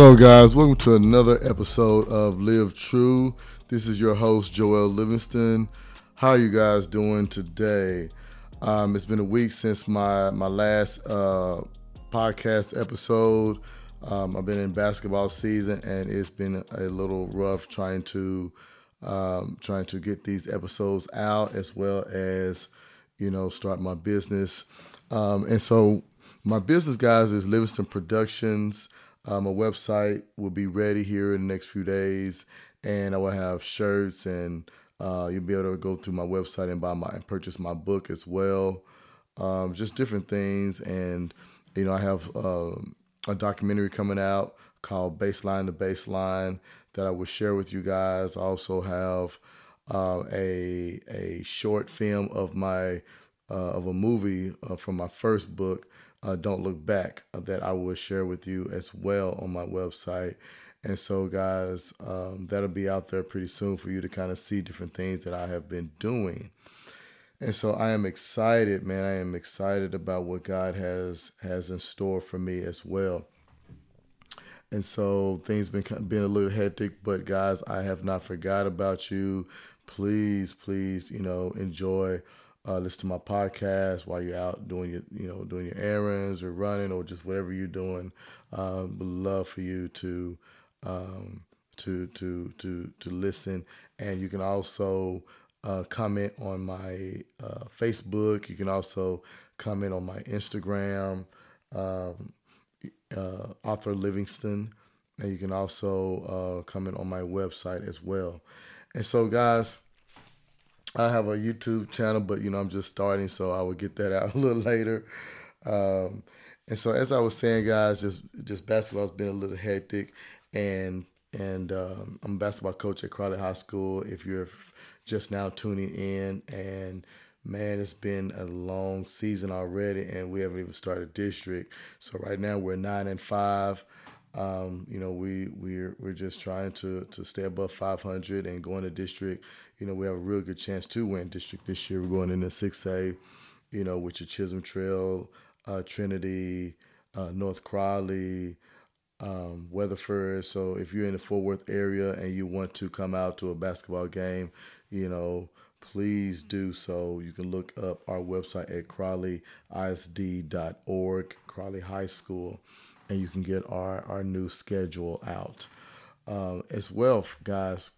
Hello, guys. Welcome to another episode of Live True. This is your host, Joel Livingston. How you guys doing today? Um, it's been a week since my my last uh, podcast episode. Um, I've been in basketball season, and it's been a little rough trying to um, trying to get these episodes out, as well as you know start my business. Um, and so, my business, guys, is Livingston Productions. Um, a website will be ready here in the next few days, and I will have shirts, and uh, you'll be able to go through my website and buy my and purchase my book as well. Um, just different things, and you know I have uh, a documentary coming out called Baseline to Baseline that I will share with you guys. I also have uh, a a short film of my uh, of a movie uh, from my first book uh, Don't Look Back uh, that I will share with you as well on my website. And so, guys, um, that'll be out there pretty soon for you to kind of see different things that I have been doing. And so I am excited, man. I am excited about what God has has in store for me as well. And so things been been a little hectic, but guys, I have not forgot about you. Please, please, you know, enjoy uh, listen to my podcast while you're out doing your, you know, doing your errands or running or just whatever you're doing. Uh, would love for you to, um, to, to, to, to listen. And you can also uh, comment on my uh, Facebook. You can also comment on my Instagram, um, uh, Arthur Livingston. And you can also uh, comment on my website as well. And so, guys, I have a YouTube channel, but you know I'm just starting, so I will get that out a little later. Um, and so, as I was saying, guys, just just basketball's been a little hectic, and and um, I'm a basketball coach at Crowley High School. If you're just now tuning in, and man, it's been a long season already, and we haven't even started district. So right now we're nine and five. Um, you know, we we're we're just trying to to stay above 500 and going to district. You know, we have a real good chance to win district this year. We're going into 6A. You know, with your Chisholm Trail, uh, Trinity, uh, North Crowley, um, Weatherford. So if you're in the Fort Worth area and you want to come out to a basketball game, you know, please do so. You can look up our website at crowleyisd.org, Crowley High School and you can get our, our new schedule out. Um, as well, guys,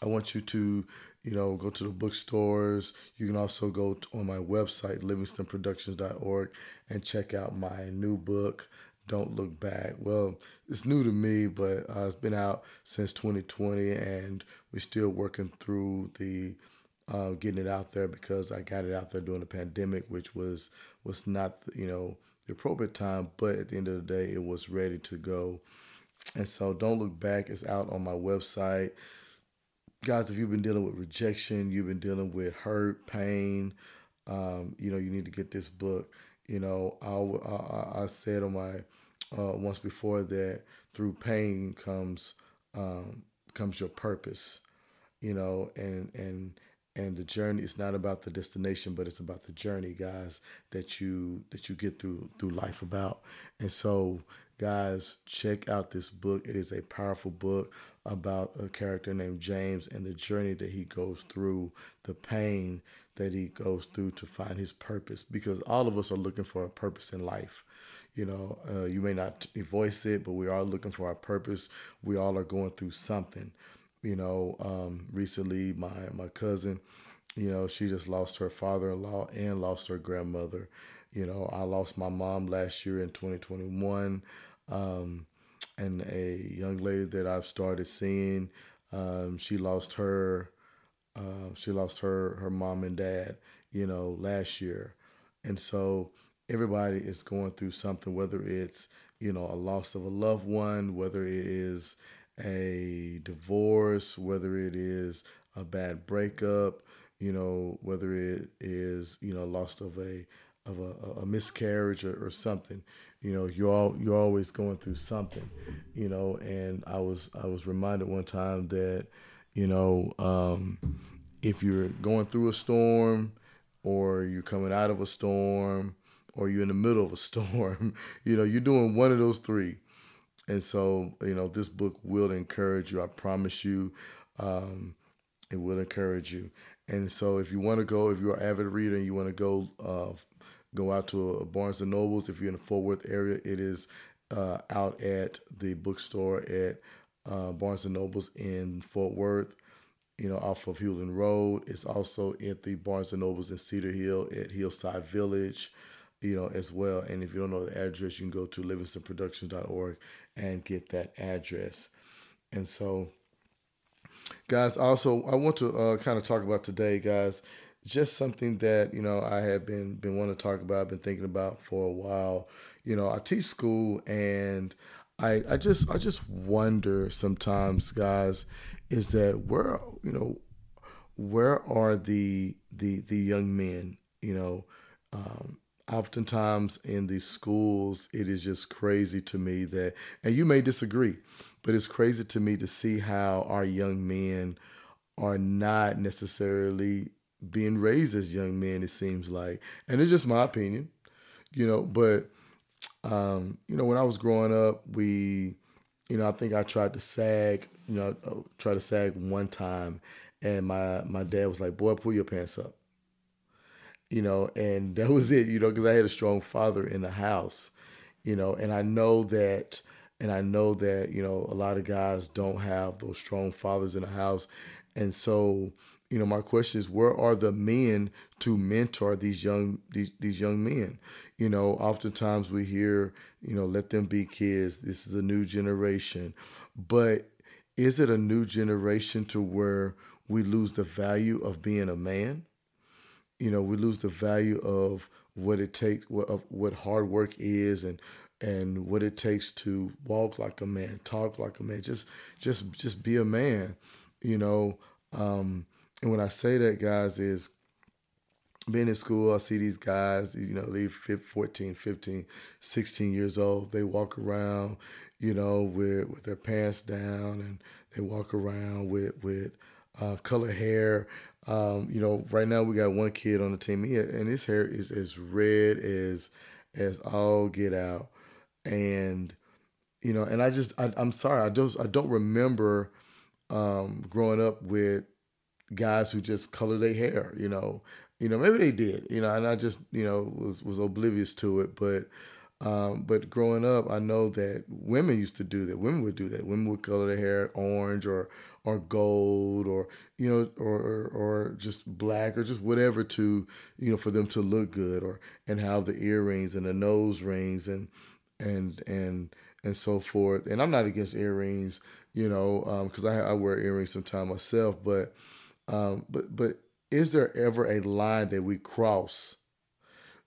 I want you to, you know, go to the bookstores. You can also go to, on my website, livingstonproductions.org, and check out my new book, Don't Look Back. Well, it's new to me, but uh, it's been out since 2020, and we're still working through the uh, getting it out there because I got it out there during the pandemic, which was was not, you know, the appropriate time, but at the end of the day, it was ready to go. And so, Don't Look Back is out on my website. Guys, if you've been dealing with rejection, you've been dealing with hurt, pain, um, you know, you need to get this book. You know, I, I, I said on my uh, once before that through pain comes um, comes your purpose. You know, and and and the journey is not about the destination but it's about the journey guys that you that you get through through life about. And so guys check out this book. It is a powerful book about a character named james and the journey that he goes through the pain that he goes through to find his purpose because all of us are looking for a purpose in life. You know uh, you may not voice it but we are looking for our purpose. We all are going through something you know, um, recently my my cousin, you know, she just lost her father-in-law and lost her grandmother. You know, I lost my mom last year in 2021, um, and a young lady that I've started seeing, um, she lost her, uh, she lost her her mom and dad. You know, last year, and so everybody is going through something, whether it's you know a loss of a loved one, whether it is a divorce, whether it is a bad breakup, you know, whether it is, you know, loss of a of a, a miscarriage or, or, something, you know, you're all, you're always going through something, you know, and I was I was reminded one time that, you know, um, if you're going through a storm or you're coming out of a storm or you're in the middle of a storm, you know, you're doing one of those three and so you know this book will encourage you. I promise you, um, it will encourage you. And so if you want to go, if you're an avid reader and you want to go, uh, go out to a Barnes and Nobles. If you're in the Fort Worth area, it is uh, out at the bookstore at uh, Barnes and Nobles in Fort Worth. You know, off of Hulen Road. It's also at the Barnes and Nobles in Cedar Hill at Hillside Village you know, as well. And if you don't know the address, you can go to livingstonproductions.org and get that address. And so, guys, also I want to uh, kind of talk about today, guys, just something that you know I have been been wanting to talk about, I've been thinking about for a while. You know, I teach school, and I I just I just wonder sometimes, guys, is that where you know where are the the the young men? You know. Um, oftentimes in these schools, it is just crazy to me that, and you may disagree, but it's crazy to me to see how our young men are not necessarily being raised as young men, it seems like. And it's just my opinion, you know, but, um, you know, when I was growing up, we, you know, I think I tried to sag, you know, try to sag one time, and my my dad was like, "Boy, pull your pants up." You know, and that was it, you know, because I had a strong father in the house, you know, and I know that, and I know that, you know, a lot of guys don't have those strong fathers in the house. And so, you know, my question is, where are the men to mentor these young these these young men? You know, oftentimes we hear, you know, let them be kids. This is a new generation, but is it a new generation to where we lose the value of being a man? You know, we lose the value of what it takes, what of what hard work is, and and what it takes to walk like a man, talk like a man, just just just be a man, you know. Um, and when I say that, guys, is being in school, I see these guys, you know, they 14, 15, 16 years old. They walk around, you know, with with their pants down, and they walk around with with uh, color hair. Um, you know, right now we got one kid on the team, and his hair is as red as as all get out, and you know, and I just I, am sorry, I just I don't remember um, growing up with guys who just color their hair. You know, you know maybe they did, you know, and I just you know was was oblivious to it, but. Um, but growing up, I know that women used to do that. Women would do that. Women would color their hair orange or or gold or you know or or just black or just whatever to you know for them to look good or and have the earrings and the nose rings and and and and so forth. And i'm not against earrings you know because um, I, I wear earrings sometimes myself but um, but but is there ever a line that we cross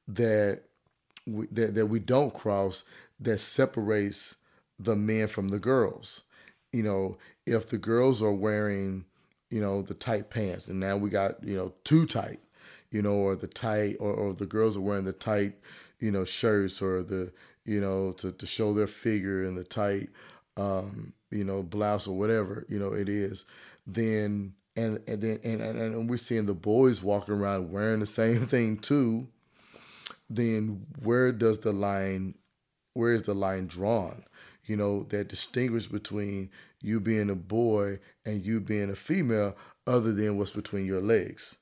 that we, that, that we don't cross that separates the men from the girls? You know, if the girls are wearing, you know, the tight pants, and now we got, you know, too tight, you know, or the tight, or, or the girls are wearing the tight, you know, shirts or the, you know, to, to show their figure and the tight, um, you know, blouse or whatever, you know, it is, then, and, and then, and, and, and we're seeing the boys walking around wearing the same thing too, then where does the line, where is the line drawn? You know, that distinguish between you being a boy and you being a female, other than what's between your legs.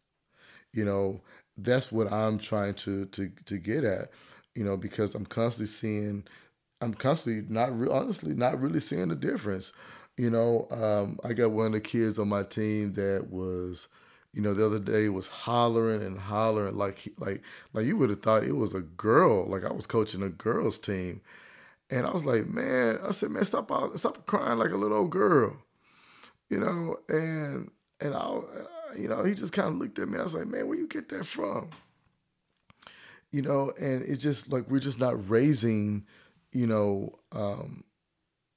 You know, that's what I'm trying to to to get at. You know, because I'm constantly seeing, I'm constantly not re- honestly not really seeing the difference. You know, um, I got one of the kids on my team that was, you know, the other day was hollering and hollering like like like you would have thought it was a girl. Like I was coaching a girls team and I was like, man, I said, man, stop out, stop crying like a little old girl, you know. And and I, you know, he just kind of looked at me. I was like, man, where you get that from? You know, and it's just like we're just not raising, you know, um,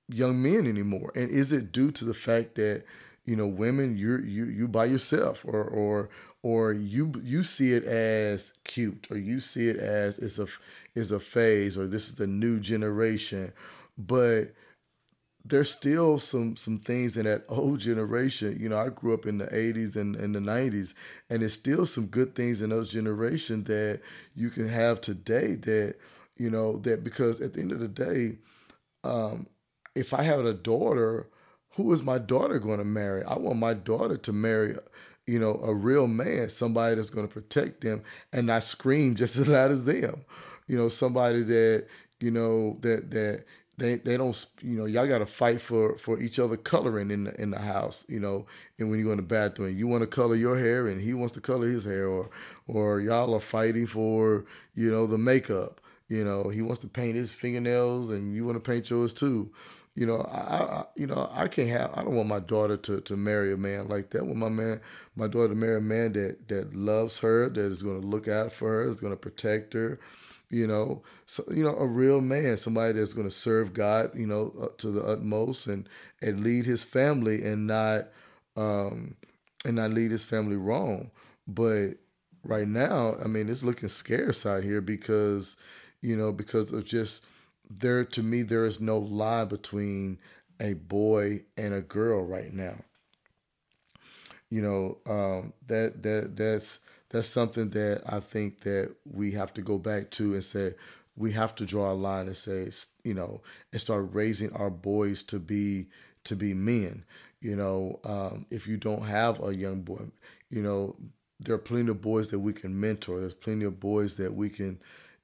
young men anymore. And is it due to the fact that you know, women, you're you you by yourself, or or or you you see it as cute, or you see it as it's a is a phase, or this is the new generation, but there's still some some things in that old generation. You know, I grew up in the 80s and, and the 90s, and there's still some good things in those generation that you can have today that, you know, that because at the end of the day, um, if I had a daughter, who is my daughter going to marry? I want my daughter to marry, you know, a real man, somebody that's going to protect them and not scream just as loud as them. You know, somebody that you know that that they they don't you know y'all got to fight for for each other coloring in the in the house you know and when you go in the bathroom you want to color your hair and he wants to color his hair or or y'all are fighting for you know the makeup you know he wants to paint his fingernails and you want to paint yours too you know I, I you know I can't have I don't want my daughter to to marry a man like that want my man my daughter to marry a man that that loves her that is going to look out for her is going to protect her you know, so, you know, a real man, somebody that's going to serve God, you know, uh, to the utmost and and lead his family and not um and not lead his family wrong. But right now, I mean, it's looking scarce out here because, you know, because of just there to me there is no line between a boy and a girl right now. You know, um that that that's that's something that I think that we have to go back to and say we have to draw a line and say you know and start raising our boys to be to be men. You know, um, if you don't have a young boy, you know there are plenty of boys that we can mentor. There's plenty of boys that we can,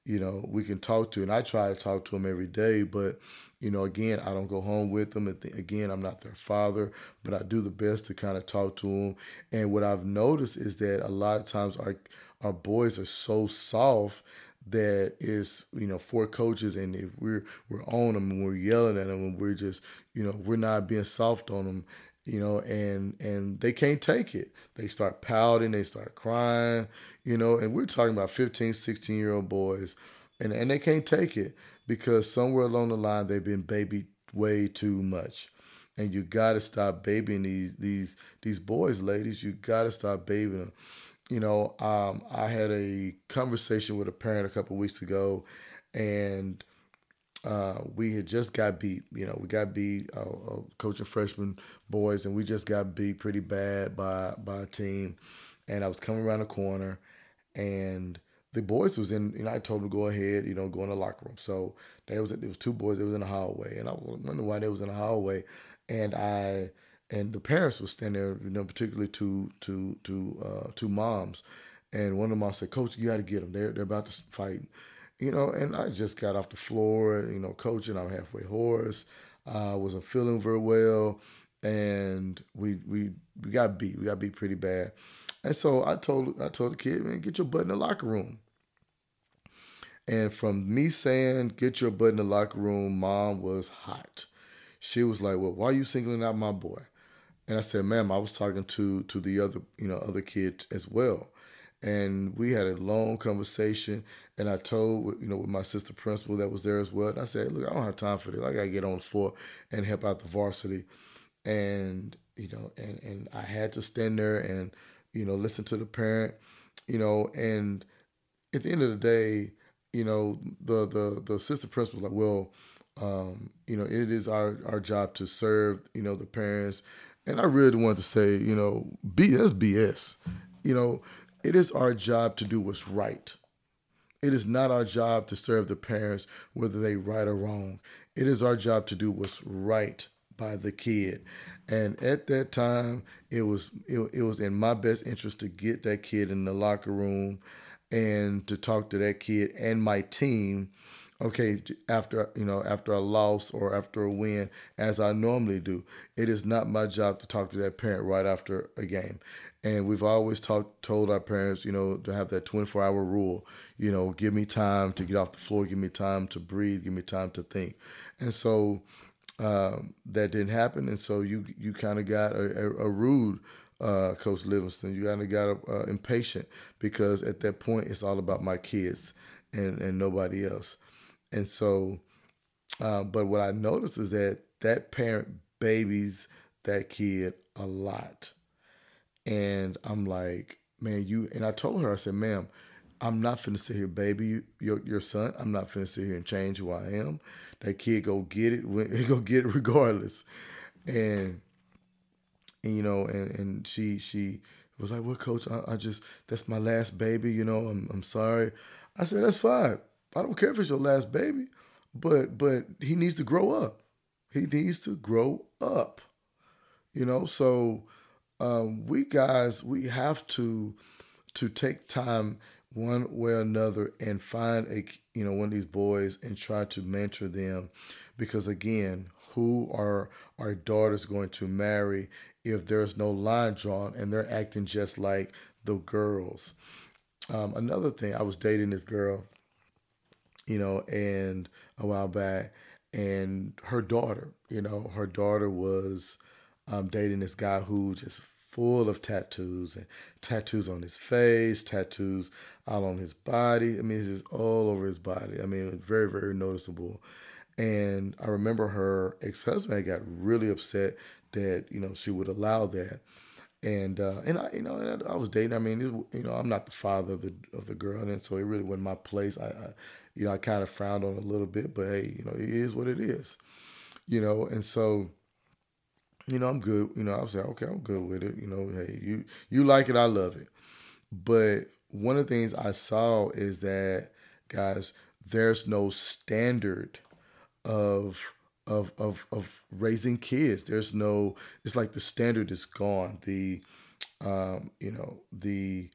you know, we can talk to, and I try to talk to them every day, but you know, again, I don't go home with them. Again, I'm not their father, but I do the best to kind of talk to them. And what I've noticed is that a lot of times our our boys are so soft that is you know four coaches and if we're we're on them and we're yelling at them and we're just you know we're not being soft on them you know and and they can't take it they start pouting they start crying you know and we're talking about 15 16 year old boys and and they can't take it because somewhere along the line they've been babied way too much. And you gotta stop babying these these these boys, ladies. You gotta stop babying them. You know, um, I had a conversation with a parent a couple weeks ago, and uh, we had just got beat. You know, we got beat uh, uh, coaching freshman boys, and we just got beat pretty bad by by a team. And I was coming around the corner, and the boys was in, you know, I told them to go ahead, you know, go in the locker room. So there was there was two boys that was in the hallway, and I wonder why they was in the hallway, and I and the parents was standing there, you know, particularly two two two uh, two moms, and one of them moms said, "Coach, you got to get them. They're they're about to fight." You know, and I just got off the floor, you know, coaching. I'm halfway hoarse. I uh, wasn't feeling very well, and we we we got beat. We got beat pretty bad. And so I told I told the kid, man, get your butt in the locker room. And from me saying, get your butt in the locker room, mom was hot. She was like, Well, why are you singling out my boy? And I said, ma'am, I was talking to to the other, you know, other kid as well. And we had a long conversation. And I told, you know, with my sister principal that was there as well. And I said, look, I don't have time for this. I gotta get on the floor and help out the varsity. And, you know, and, and I had to stand there and you know, listen to the parent, you know, and at the end of the day, you know, the the the assistant principal was like, well, um, you know, it is our our job to serve, you know, the parents. And I really wanted to say, you know, B that's BS. You know, it is our job to do what's right. It is not our job to serve the parents, whether they right or wrong. It is our job to do what's right by the kid. And at that time, it was it, it was in my best interest to get that kid in the locker room and to talk to that kid and my team okay after you know after a loss or after a win as i normally do it is not my job to talk to that parent right after a game and we've always talked told our parents you know to have that 24 hour rule you know give me time to get off the floor give me time to breathe give me time to think and so um, that didn't happen, and so you you kind of got a, a, a rude uh, Coach Livingston. You kind of got uh, impatient because at that point it's all about my kids and and nobody else. And so, uh, but what I noticed is that that parent babies that kid a lot, and I'm like, man, you. And I told her, I said, ma'am. I'm not finna sit here, baby, your your son. I'm not finna sit here and change who I am that kid go get it. He go get it regardless. And and you know, and and she she was like, "Well, coach, I, I just that's my last baby. You know, I'm I'm sorry." I said, "That's fine. I don't care if it's your last baby, but but he needs to grow up. He needs to grow up. You know, so um, we guys, we have to to take time one way or another and find a you know one of these boys and try to mentor them. Because again who are our daughters going to marry if there's no line drawn and they're acting just like the girls? Um, another thing i was dating this girl you know and a while back and her daughter you know her daughter was um, dating this guy who just full of tattoos and tattoos on his face, tattoos all on his body. I mean, it's just all over his body. I mean, very, very noticeable. And I remember her ex husband got really upset that you know she would allow that. And uh, and I you know I was dating. I mean, it, you know, I'm not the father of the of the girl, and so it really wasn't my place. I, I you know I kind of frowned on a little bit, but hey, you know, it is what it is. You know, and so you know, I'm good. You know, I was like, okay, I'm good with it. You know, hey, you you like it, I love it. But one of the things I saw is that, guys, there's no standard of of of of raising kids. There's no. It's like the standard is gone. The, um, you know, the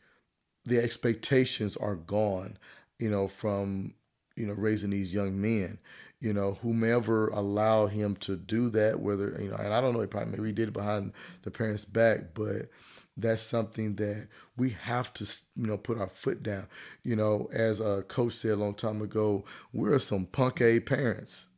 the expectations are gone. You know, from you know raising these young men you know, whomever allowed him to do that, whether, you know, and I don't know, he probably maybe he did it behind the parents' back, but that's something that we have to, you know, put our foot down. You know, as a coach said a long time ago, we're some punk A parents.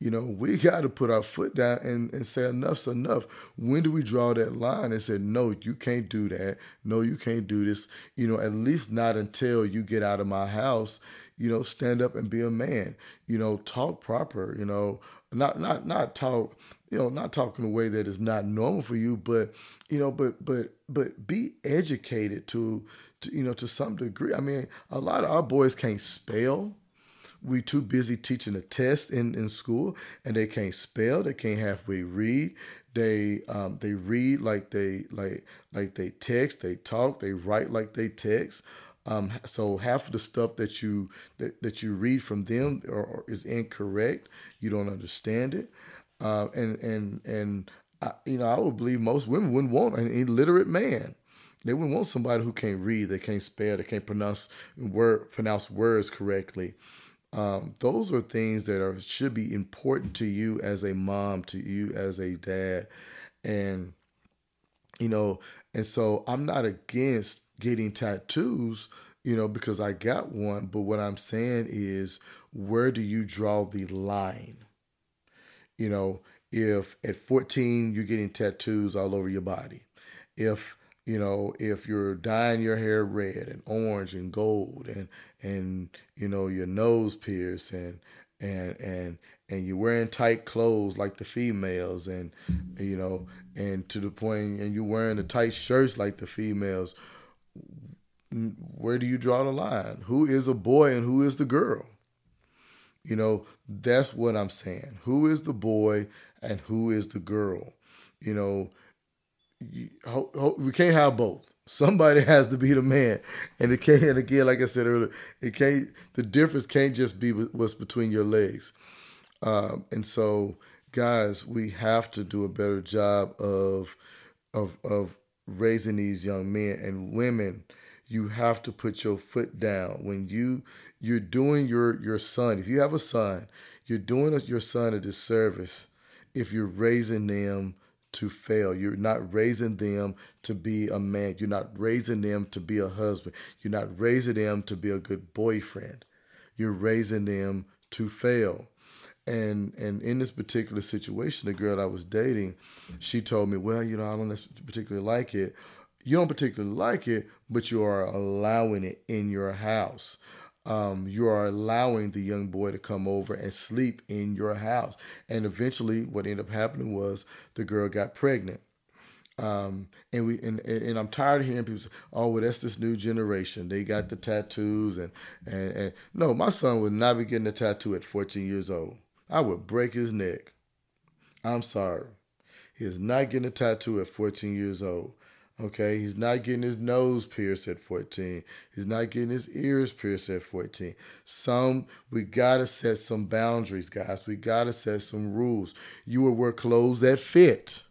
You know, we got to put our foot down and, and say enough's enough. When do we draw that line and say, no, you can't do that. No, you can't do this. You know, at least not until you get out of my house you know, stand up and be a man. You know, talk proper. You know, not not not talk. You know, not talk in a way that is not normal for you, but you know, but but but be educated to, to you know to some degree. I mean, a lot of our boys can't spell we too busy teaching a test in, in school and they can't spell they can't halfway read they um, they read like they like like they text they talk they write like they text um, so half of the stuff that you that, that you read from them is incorrect. You don't understand it, uh, and and and I, you know I would believe most women wouldn't want an illiterate man. They wouldn't want somebody who can't read, they can't spell, they can't pronounce word pronounce words correctly. Um, those are things that are should be important to you as a mom, to you as a dad, and you know, and so I'm not against getting tattoos, you know, because I got one. But what I'm saying is, where do you draw the line? You know, if at 14 you're getting tattoos all over your body, if you know if you're dyeing your hair red and orange and gold and and you know your nose pierced and and and and you're wearing tight clothes like the females and you know and to the point and you're wearing the tight shirts like the females where do you draw the line? Who is a boy and who is the girl? You know, that's what I'm saying. Who is the boy and who is the girl? You know, you, ho, ho, we can't have both. Somebody has to be the man, and it can't. And again, like I said earlier, it can't. The difference can't just be what's between your legs. Um, and so, guys, we have to do a better job of of of raising these young men and women you have to put your foot down. When you you're doing your your son if you have a son you're doing your son a disservice if you're raising them to fail. You're not raising them to be a man. You're not raising them to be a husband. You're not raising them to be a good boyfriend. You're raising them to fail. And and in this particular situation, the girl I was dating, she told me, "Well, you know, I don't particularly like it. You don't particularly like it, but you are allowing it in your house. Um, you are allowing the young boy to come over and sleep in your house. And eventually, what ended up happening was the girl got pregnant. Um, and we and, and I'm tired of hearing people say, "Oh, well, that's this new generation. They got the tattoos." And and, and no, my son would not be getting a tattoo at 14 years old. I would break his neck. I'm sorry. He is not getting a tattoo at 14 years old. Okay, he's not getting his nose pierced at 14. He's not getting his ears pierced at 14. Some we gotta set some boundaries, guys. We gotta set some rules. You will wear clothes that fit.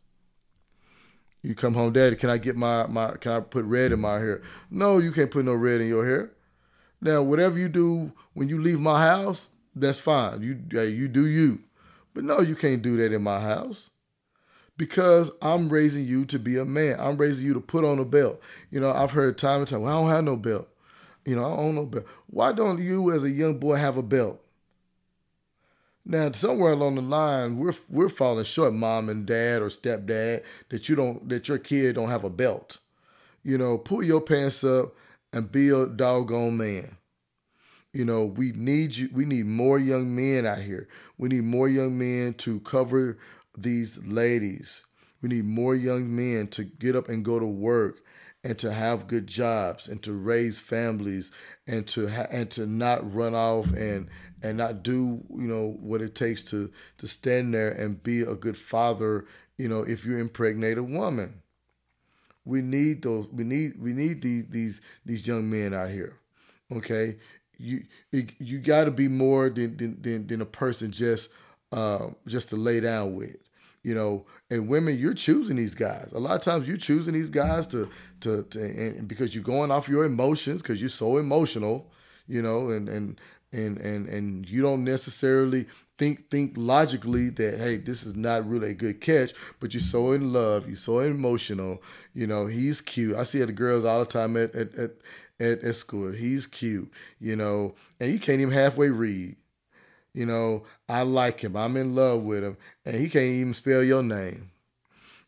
You come home, daddy. Can I get my my? Can I put red in my hair? No, you can't put no red in your hair. Now, whatever you do when you leave my house, that's fine. You you do you, but no, you can't do that in my house because I'm raising you to be a man. I'm raising you to put on a belt. You know, I've heard time and time, well, I don't have no belt. You know, I don't own no belt. Why don't you, as a young boy, have a belt? Now, somewhere along the line, we're we're falling short, mom and dad or stepdad, that you don't that your kid don't have a belt. You know, pull your pants up and be a doggone man. You know, we need you. We need more young men out here. We need more young men to cover these ladies. We need more young men to get up and go to work and to have good jobs and to raise families and to ha- and to not run off and and not do you know what it takes to to stand there and be a good father you know if you impregnate a woman. We need those we need we need these these these young men out here okay? You you got to be more than, than than a person just uh, just to lay down with you know and women you're choosing these guys. A lot of times you're choosing these guys to to, to and because you're going off your emotions because you're so emotional you know and and and and and you don't necessarily think think logically that hey this is not really a good catch but you're so in love you're so emotional you know he's cute. I see the girls all the time at at, at at, at school. He's cute you know and he can't even halfway read you know, I like him. I'm in love with him. And he can't even spell your name.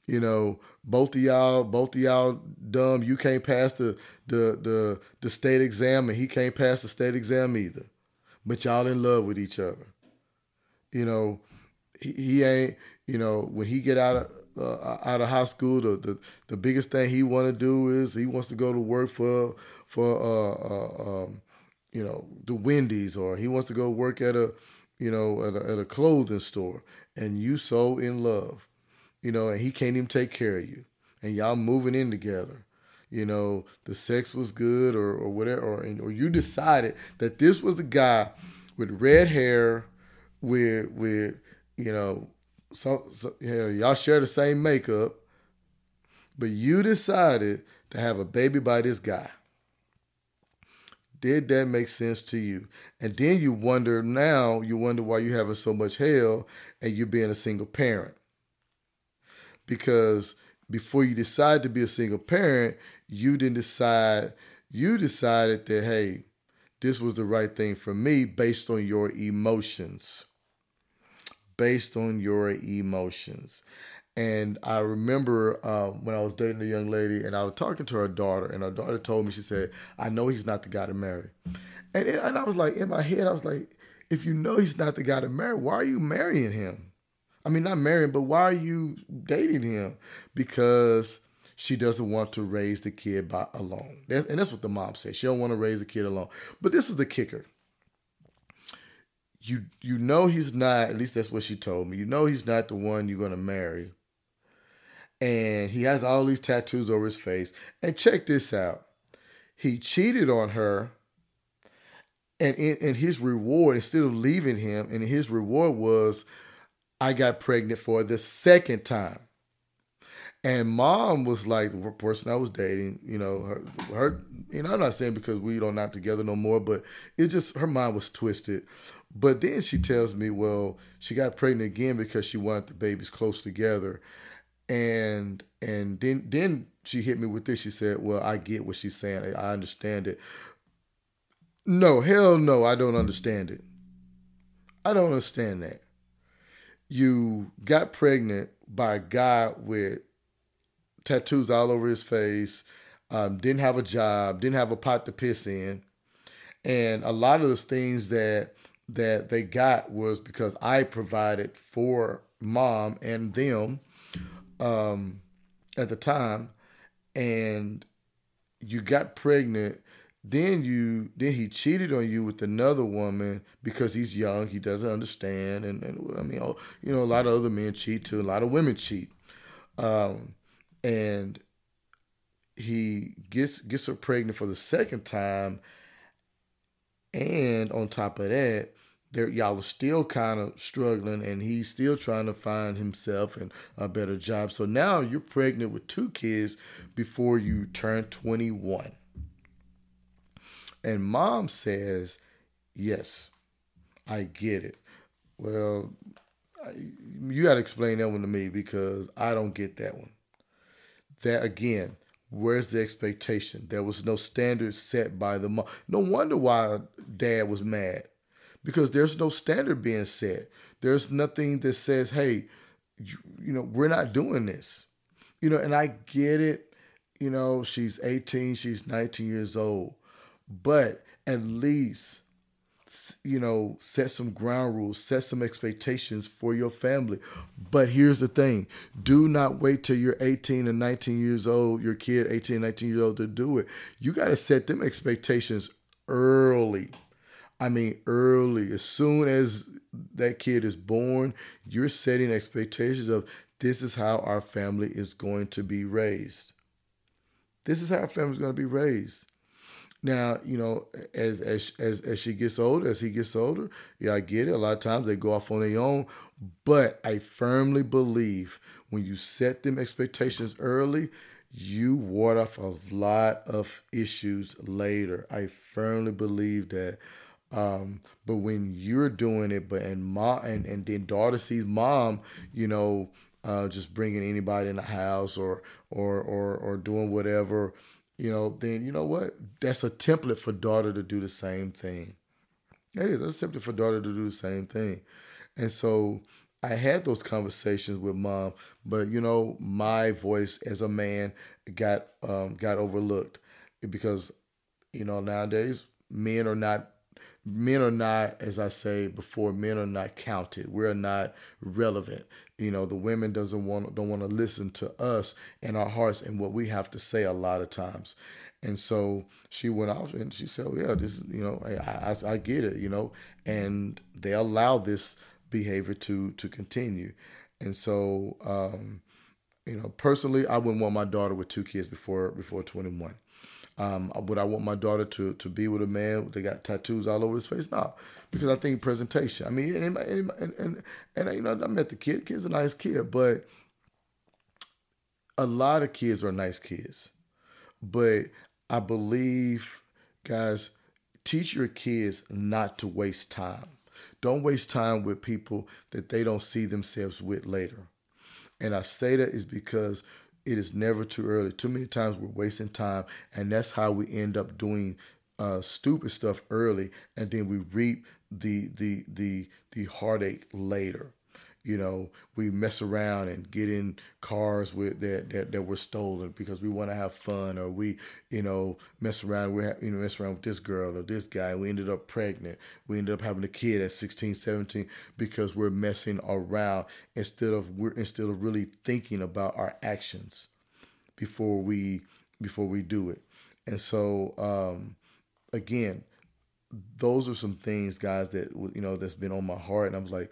You know, both of y'all, both of y'all dumb. You can't pass the the the the state exam and he can't pass the state exam either. But y'all in love with each other. You know, he, he ain't, you know, when he get out of uh, out of high school, the, the the biggest thing he want to do is he wants to go to work for for uh, uh um, you know the Wendy's or he wants to go work at a you know, at a, at a clothing store, and you so in love, you know, and he can't even take care of you, and y'all moving in together, you know, the sex was good or or whatever, or and, or you decided that this was the guy with red hair, with with you know, so, so you know, y'all share the same makeup, but you decided to have a baby by this guy. Did that make sense to you? And then you wonder now, you wonder why you're having so much hell and you're being a single parent. Because before you decide to be a single parent, you didn't decide, you decided that, hey, this was the right thing for me based on your emotions. Based on your emotions. And I remember uh, when I was dating a young lady and I was talking to her daughter, and her daughter told me, she said, I know he's not the guy to marry. And, and I was like, in my head, I was like, if you know he's not the guy to marry, why are you marrying him? I mean, not marrying, but why are you dating him? Because she doesn't want to raise the kid by alone. That's, and that's what the mom said. She don't want to raise the kid alone. But this is the kicker. You you know he's not, at least that's what she told me. You know he's not the one you're gonna marry and he has all these tattoos over his face. And check this out. He cheated on her, and in, in his reward, instead of leaving him, and his reward was, I got pregnant for the second time. And mom was like the person I was dating, you know, her, her, you know, I'm not saying because we don't not together no more, but it just her mind was twisted. But then she tells me, well, she got pregnant again because she wanted the babies close together and and then then she hit me with this. She said, "Well, I get what she's saying. I understand it." No, hell no, I don't understand it. I don't understand that. You got pregnant by a guy with tattoos all over his face, um, didn't have a job, didn't have a pot to piss in, and a lot of the things that that they got was because I provided for mom and them um, at the time, and you got pregnant. Then you then he cheated on you with another woman because he's young. He doesn't understand, and, and I mean, you know, a lot of other men cheat too. A lot of women cheat, um, and he gets gets her pregnant for the second time, and on top of that, there y'all are still kind of struggling, and he's still trying to find himself and a better job. So now you're pregnant with two kids before you turn 21. And mom says, Yes, I get it. Well, you got to explain that one to me because I don't get that one. That again, where's the expectation? There was no standard set by the mom. No wonder why dad was mad because there's no standard being set. There's nothing that says, hey, you, you know, we're not doing this. You know, and I get it. You know, she's 18, she's 19 years old, but at least you know, set some ground rules, set some expectations for your family. But here's the thing do not wait till you're 18 and 19 years old, your kid 18, 19 years old to do it. You got to set them expectations early. I mean, early. As soon as that kid is born, you're setting expectations of this is how our family is going to be raised. This is how our family is going to be raised. Now, you know, as as as as she gets older, as he gets older, yeah, I get it. A lot of times they go off on their own, but I firmly believe when you set them expectations early, you ward off a lot of issues later. I firmly believe that. Um, but when you're doing it, but and mom and and then daughter sees mom, you know, uh, just bringing anybody in the house or or or or doing whatever you know, then you know what? That's a template for daughter to do the same thing. It is. A template for daughter to do the same thing. And so I had those conversations with mom, but you know, my voice as a man got um, got overlooked because you know nowadays men are not men are not, as I say before, men are not counted. We're not relevant. You know, the women doesn't want don't want to listen to us and our hearts and what we have to say a lot of times. And so she went off and she said, well, "Yeah, this is you know, I, I, I get it, you know." And they allow this behavior to to continue. And so, um, you know, personally, I wouldn't want my daughter with two kids before before twenty one. Um, would I want my daughter to to be with a man that got tattoos all over his face? No, because I think presentation. I mean, and and and, and, and you know, I met the kid. Kid's a nice kid, but a lot of kids are nice kids. But I believe, guys, teach your kids not to waste time. Don't waste time with people that they don't see themselves with later. And I say that is because it is never too early. Too many times we're wasting time, and that's how we end up doing uh, stupid stuff early, and then we reap the the the the heartache later. You know, we mess around and get in cars with that that, that were stolen because we want to have fun, or we, you know, mess around. We you know mess around with this girl or this guy. We ended up pregnant. We ended up having a kid at 16, 17 because we're messing around instead of we're instead of really thinking about our actions before we before we do it. And so, um, again, those are some things, guys, that you know that's been on my heart, and I was like,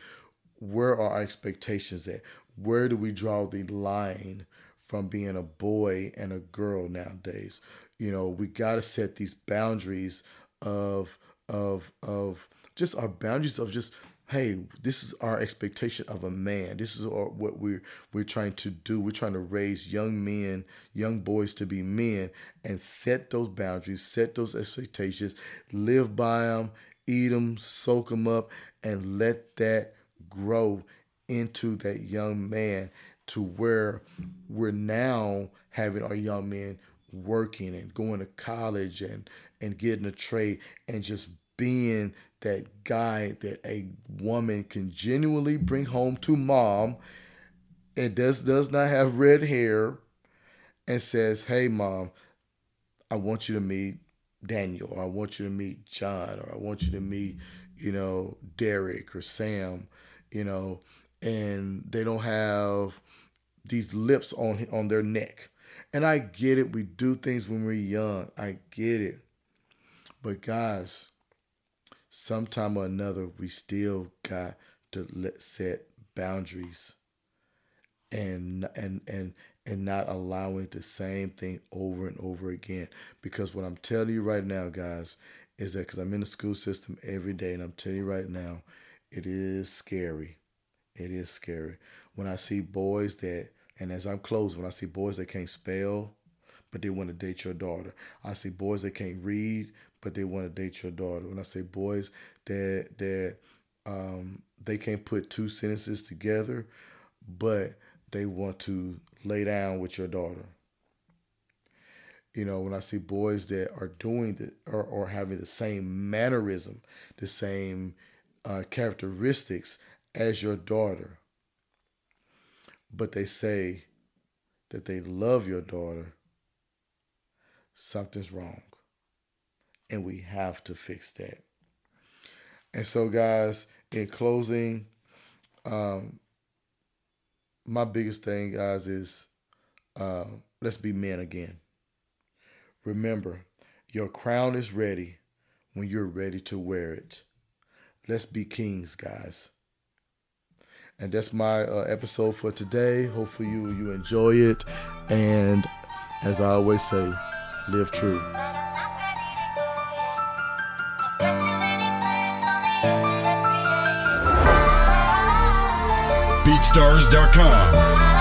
where are our expectations at? Where do we draw the line from being a boy and a girl nowadays? You know, we got to set these boundaries of of of just our boundaries of just hey, this is our expectation of a man. This is our, what we're we're trying to do. We're trying to raise young men, young boys to be men, and set those boundaries, set those expectations, live by them, eat them, soak them up, and let that grow into that young man to where we're now having our young men working and going to college and and getting a trade and just being that guy that a woman can genuinely bring home to mom and does does not have red hair and says, "Hey mom, I want you to meet Daniel or I want you to meet John or I want you to meet, you know, Derek or Sam you know, and they don't have these lips on on their neck. And I get it. We do things when we're young. I get it. But guys, sometime or another, we still got to let set boundaries and and and and not allowing the same thing over and over again. Because what I'm telling you right now, guys, is that because I'm in the school system every day, and I'm telling you right now, it is scary. It is scary when I see boys that, and as I'm closing, when I see boys that can't spell, but they want to date your daughter. I see boys that can't read, but they want to date your daughter. When I say boys that that um, they can't put two sentences together, but they want to lay down with your daughter. You know, when I see boys that are doing the or, or having the same mannerism, the same uh, characteristics as your daughter, but they say that they love your daughter, something's wrong. And we have to fix that. And so, guys, in closing, um, my biggest thing, guys, is uh, let's be men again. Remember, your crown is ready when you're ready to wear it. Let's be kings, guys. And that's my uh, episode for today. Hopefully you you enjoy it. And as I always say, live true. BeatStars.com